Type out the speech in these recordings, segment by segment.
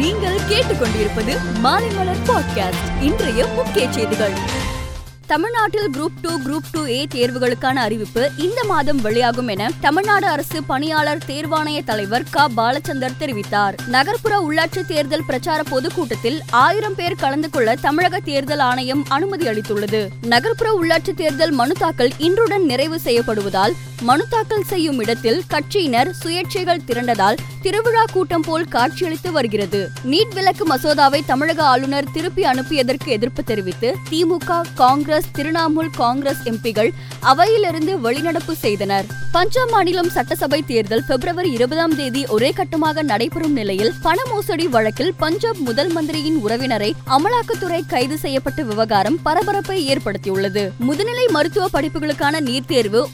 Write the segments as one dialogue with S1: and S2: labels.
S1: நீங்கள் கேட்டுக்கொண்டிருப்பது மாலைமலர் பாட்காஸ்ட் இன்றைய முக்கிய செய்திகள். தமிழ்நாட்டில் group two group two A தேர்வுகளுக்கான அறிவிப்பு இந்த மாதம் வெளியாகும் என தமிழ்நாடு அரசு பணியாளர் தேர்வாணைய தலைவர் க. பாலச்சந்தர் தெரிவித்தார். நகர்ப்புற உள்ளாட்சி தேர்தல் பிரச்சார பொதுக்கூட்டத்தில் ஆயிரம் பேர் கலந்து கொள்ள தமிழக தேர்தல் ஆணையம் அனுமதி அளித்துள்ளது. நகர்ப்புற உள்ளாட்சி தேர்தல் மனு தாக்கல் இன்றுடன் நிறைவு செய்யப்படுவதால் மனு தாக்கல் செய்யும் இடத்தில் கட்சியினர் சுயேட்சைகள் திரண்டதால் திருவிழா கூட்டம் போல் காட்சியளித்து வருகிறது. நீட் விலக்கு மசோதாவை தமிழக ஆளுநர் திருப்பி அனுப்பியதற்கு எதிர்ப்பு தெரிவித்து திமுக காங்கிரஸ் திரிணாமுல் காங்கிரஸ் எம்பிகள் அவையிலிருந்து வெளிநடப்பு செய்தனர். பஞ்சாப் மாநிலம் சட்டசபை தேர்தல் பிப்ரவரி இருபதாம் தேதி ஒரே கட்டமாக நடைபெறும் நிலையில் பண மோசடி வழக்கில் பஞ்சாப் முதல் மந்திரியின் உறவினரை அமலாக்கத்துறை கைது செய்யப்பட்ட விவகாரம் பரபரப்பை ஏற்படுத்தியுள்ளது. முதுநிலை மருத்துவ படிப்புகளுக்கான நீட் தேர்வு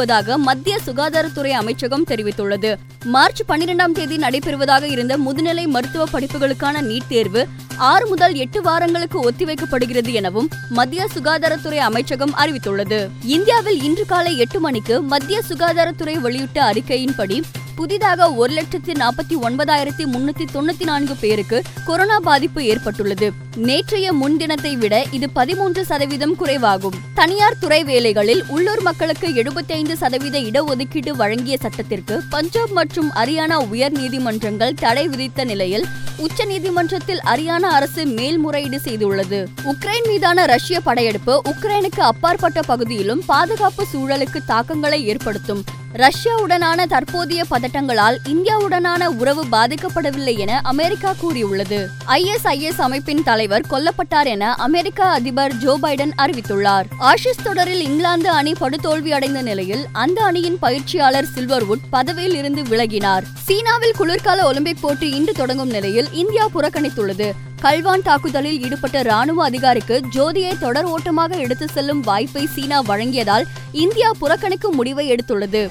S1: ஒத்திவைக்கப்படுவதாக மத்திய சுகாதாரத்துறை அமைச்சகம் தெரிவித்துள்ளது. மார்ச் பன்னிரெண்டாம் தேதி நடைபெறுவதாக இருந்த முதுநிலை மருத்துவ படிப்புகளுக்கான நீட் தேர்வு ஆறு முதல் எட்டு வாரங்களுக்கு ஒத்திவைக்கப்படுகிறது எனவும் மத்திய சுகாதாரத்துறை அமைச்சகம் அறிவித்துள்ளது. இந்தியாவில் இன்று காலை எட்டு மணிக்கு மத்திய சுகாதாரத்துறை வெளியிட்ட அறிக்கையின்படி புதிதாக ஒரு லட்சத்தி நாற்பத்தி ஒன்பதாயிரத்தி முன்னூத்தி தொண்ணூத்தி நான்கு பேருக்கு கொரோனா பாதிப்பு ஏற்பட்டுள்ளது. நேற்றைய முன்தினத்தை விட இது பதிமூன்று சதவீதம் குறைவாகும். தனியார் துறை வேலைகளில் உள்ளூர் மக்களுக்கு எழுபத்தி ஐந்து சதவீத இடஒதுக்கீடு வழங்கிய சட்டத்திற்கு பஞ்சாப் மற்றும் ஹரியானா உயர் நீதிமன்றங்கள் தடை விதித்த நிலையில் உச்சநீதிமன்றத்தில் ஹரியானா அரசு மேல்முறையீடு செய்துள்ளது. உக்ரைன் மீதான ரஷ்ய படையெடுப்பு உக்ரைனுக்கு அப்பாற்பட்ட பகுதியிலும் பாதுகாப்பு சூழலுக்கு தாக்கங்களை ஏற்படுத்தும். ரஷ்யாவுடனான தற்போதைய பதட்டங்களால் இந்தியாவுடனான உறவு பாதிக்கப்படவில்லை என அமெரிக்கா கூறியுள்ளது. ஐஎஸ்ஐஎஸ் அமைப்பின் தலைவர் கொல்லப்பட்டார் என அமெரிக்க அதிபர் ஜோ பைடன் அறிவித்துள்ளார். ஆஷிஸ் தொடரில் இங்கிலாந்து அணி படுதோல்வி அடைந்த நிலையில் அந்த அணியின் பயிற்சியாளர் சில்வர்வுட் பதவியில் இருந்து விலகினார். சீனாவில் குளிர்கால ஒலிம்பிக் போட்டி இன்று தொடங்கும் நிலையில் இந்தியா புறக்கணித்துள்ளது. கல்வான் தாக்குதலில் ஈடுபட்ட ராணுவ அதிகாரிக்கு ஜோதியை தொடர் ஓட்டமாக எடுத்து செல்லும் வாய்ப்பை சீனா வழங்கியதால் இந்தியா புறக்கணிக்கும் முடிவை எடுத்துள்ளது.